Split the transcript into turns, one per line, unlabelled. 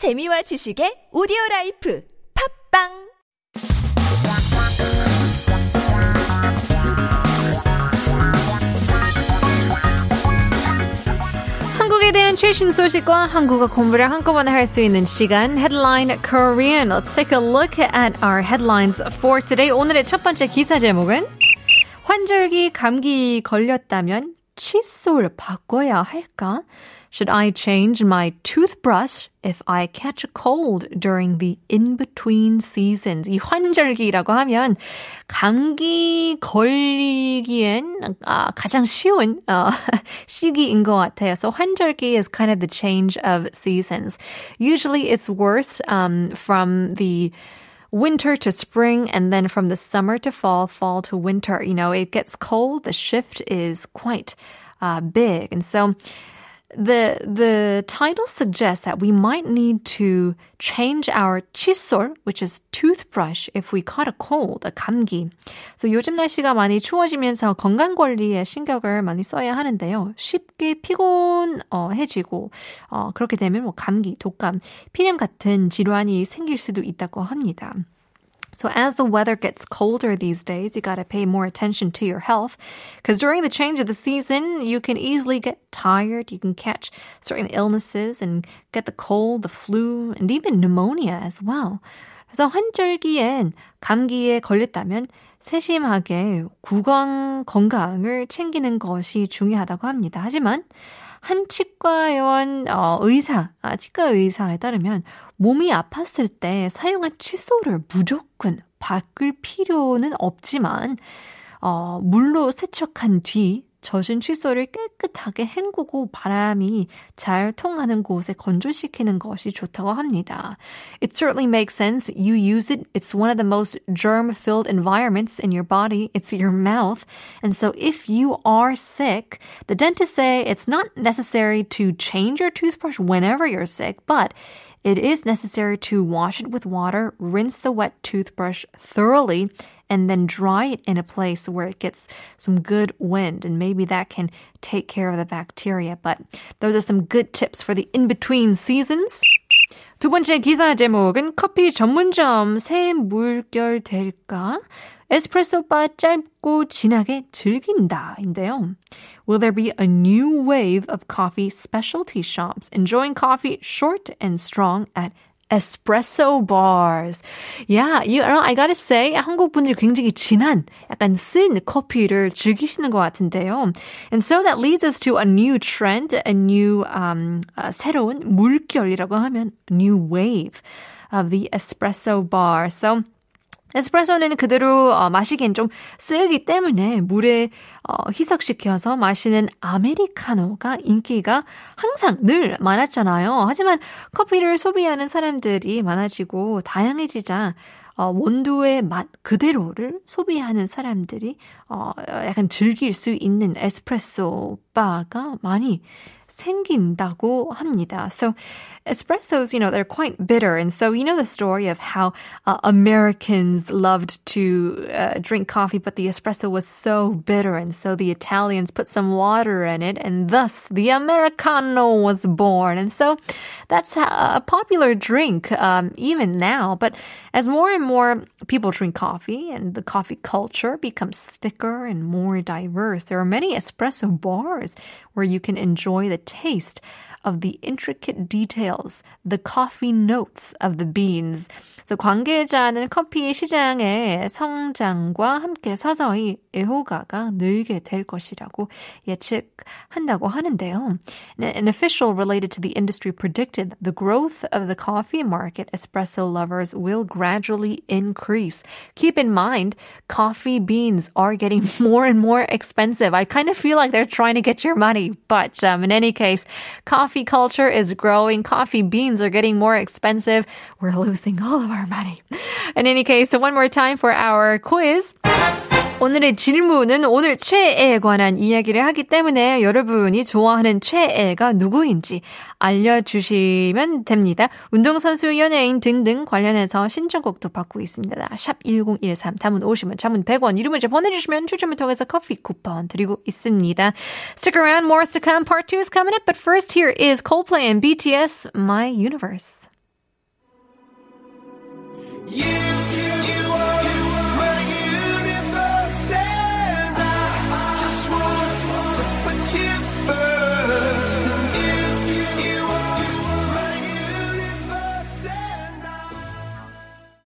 재미와 지식의 오디오 라이프 팝빵
한국에 대한 최신 소식과 한국어 공부를 한꺼번에 할 수 있는 시간 Headline Korean. Let's take a look at our headlines for today. 오늘의 첫 번째 기사 제목은 환절기 감기 걸렸다면 칫솔 바꿔야 할까? Should I change my toothbrush if I catch a cold during the in-between seasons? 이 환절기라고 하면 감기 걸리기엔 아, 가장 쉬운 어, 시기인 것 같아요. So 환절기 is kind of the change of seasons. Usually it's worse um, from the winter to spring and then from the summer to fall, fall to winter. You know, it gets cold. The shift is quite uh, big. And so the the title suggests that we might need to change our 칫솔, which is toothbrush, if we caught a cold, a 감기. So 요즘 날씨가 많이 추워지면서 건강 관리에 신경을 많이 써야 하는데요. 쉽게 피곤해지고 어, 그렇게 되면 뭐 감기, 독감, 피렴 같은 질환이 생길 수도 있다고 합니다. So as the weather gets colder these days, you gotta pay more attention to your health. Because during the change of the season, you can easily get tired. You can catch certain illnesses and get the cold, the flu, and even pneumonia as well. 그래서 환절기엔 감기에 걸렸다면 세심하게 구강 건강을 챙기는 것이 중요하다고 합니다. 하지만 한 치과의원 어, 의사, 아, 치과 의사에 따르면 몸이 아팠을 때 사용한 칫솔을 무조건 바꿀 필요는 없지만 어, 물로 세척한 뒤 젖은 칫솔을 깨끗하게 헹구고 바람이 잘 통하는 곳에 건조시키는 것이 좋다고 합니다. It certainly makes sense. You use it. It's one of the most germ-filled environments in your body. It's your mouth. And so if you are sick, the dentists say it's not necessary to change your toothbrush whenever you're sick, but it is necessary to wash it with water, rinse the wet toothbrush thoroughly, and then dry it in a place where it gets some good wind. And maybe that can take care of the bacteria. But those are some good tips for the in-between seasons. 두 번째 기사 제목은 커피 전문점 새 물결 될까? 에스프레소 바 짧고 진하게 즐긴다인데요. Will there be a new wave of coffee specialty shops enjoying coffee short and strong at espresso bars. Yeah, you know, I gotta say, 한국 분들이 굉장히 진한, 약간 쓴 커피를 즐기시는 것 같은데요. And so that leads us to a new trend, a new, um, uh, 새로운 물결이라고 하면 new wave of the espresso bar. So, 에스프레소는 그대로 어, 마시기엔 좀 쓰기 때문에 물에 어, 희석시켜서 마시는 아메리카노가 인기가 항상 늘 많았잖아요. 하지만 커피를 소비하는 사람들이 많아지고 다양해지자 어, 원두의 맛 그대로를 소비하는 사람들이 어, 약간 즐길 수 있는 에스프레소 바가 많이 생긴다고 합니다. So espressos, you know, they're quite bitter. And so you know the story of how uh, Americans loved to uh, drink coffee, but the espresso was so bitter. And so the Italians put some water in it, and thus the Americano was born. And so that's a popular drink um, even now. But as more and more people drink coffee and the coffee culture becomes thicker and more diverse, there are many espresso bars where you can enjoy the taste of the intricate details, the coffee notes of the beans. So 관계자는 커피 시장의 성장과 함께 서서히 애호가가 늘게 될 것이라고 예측한다고 하는데요. An official related to the industry predicted the growth of the coffee market espresso lovers will gradually increase. Keep in mind, coffee beans are getting more and more expensive. I kind of feel like they're trying to get your money, but um, in any case, coffee culture is growing. Coffee beans are getting more expensive. We're losing all of our money. In any case, so one more time for our quiz. 오늘의 질문은 오늘 최애에 관한 이야기를 하기 때문에 여러분이 좋아하는 최애가 누구인지 알려주시면 됩니다. 운동선수, 연예인 등등 관련해서 신청곡도 받고 있습니다. 샵 1013, 담은 50원, 장문 100원, 이름 문자 보내주시면 추첨을 통해서 커피 쿠폰 드리고 있습니다. Stick around, more to come. Part 2 is coming up, but first here is Coldplay and BTS, My Universe.
You, you, you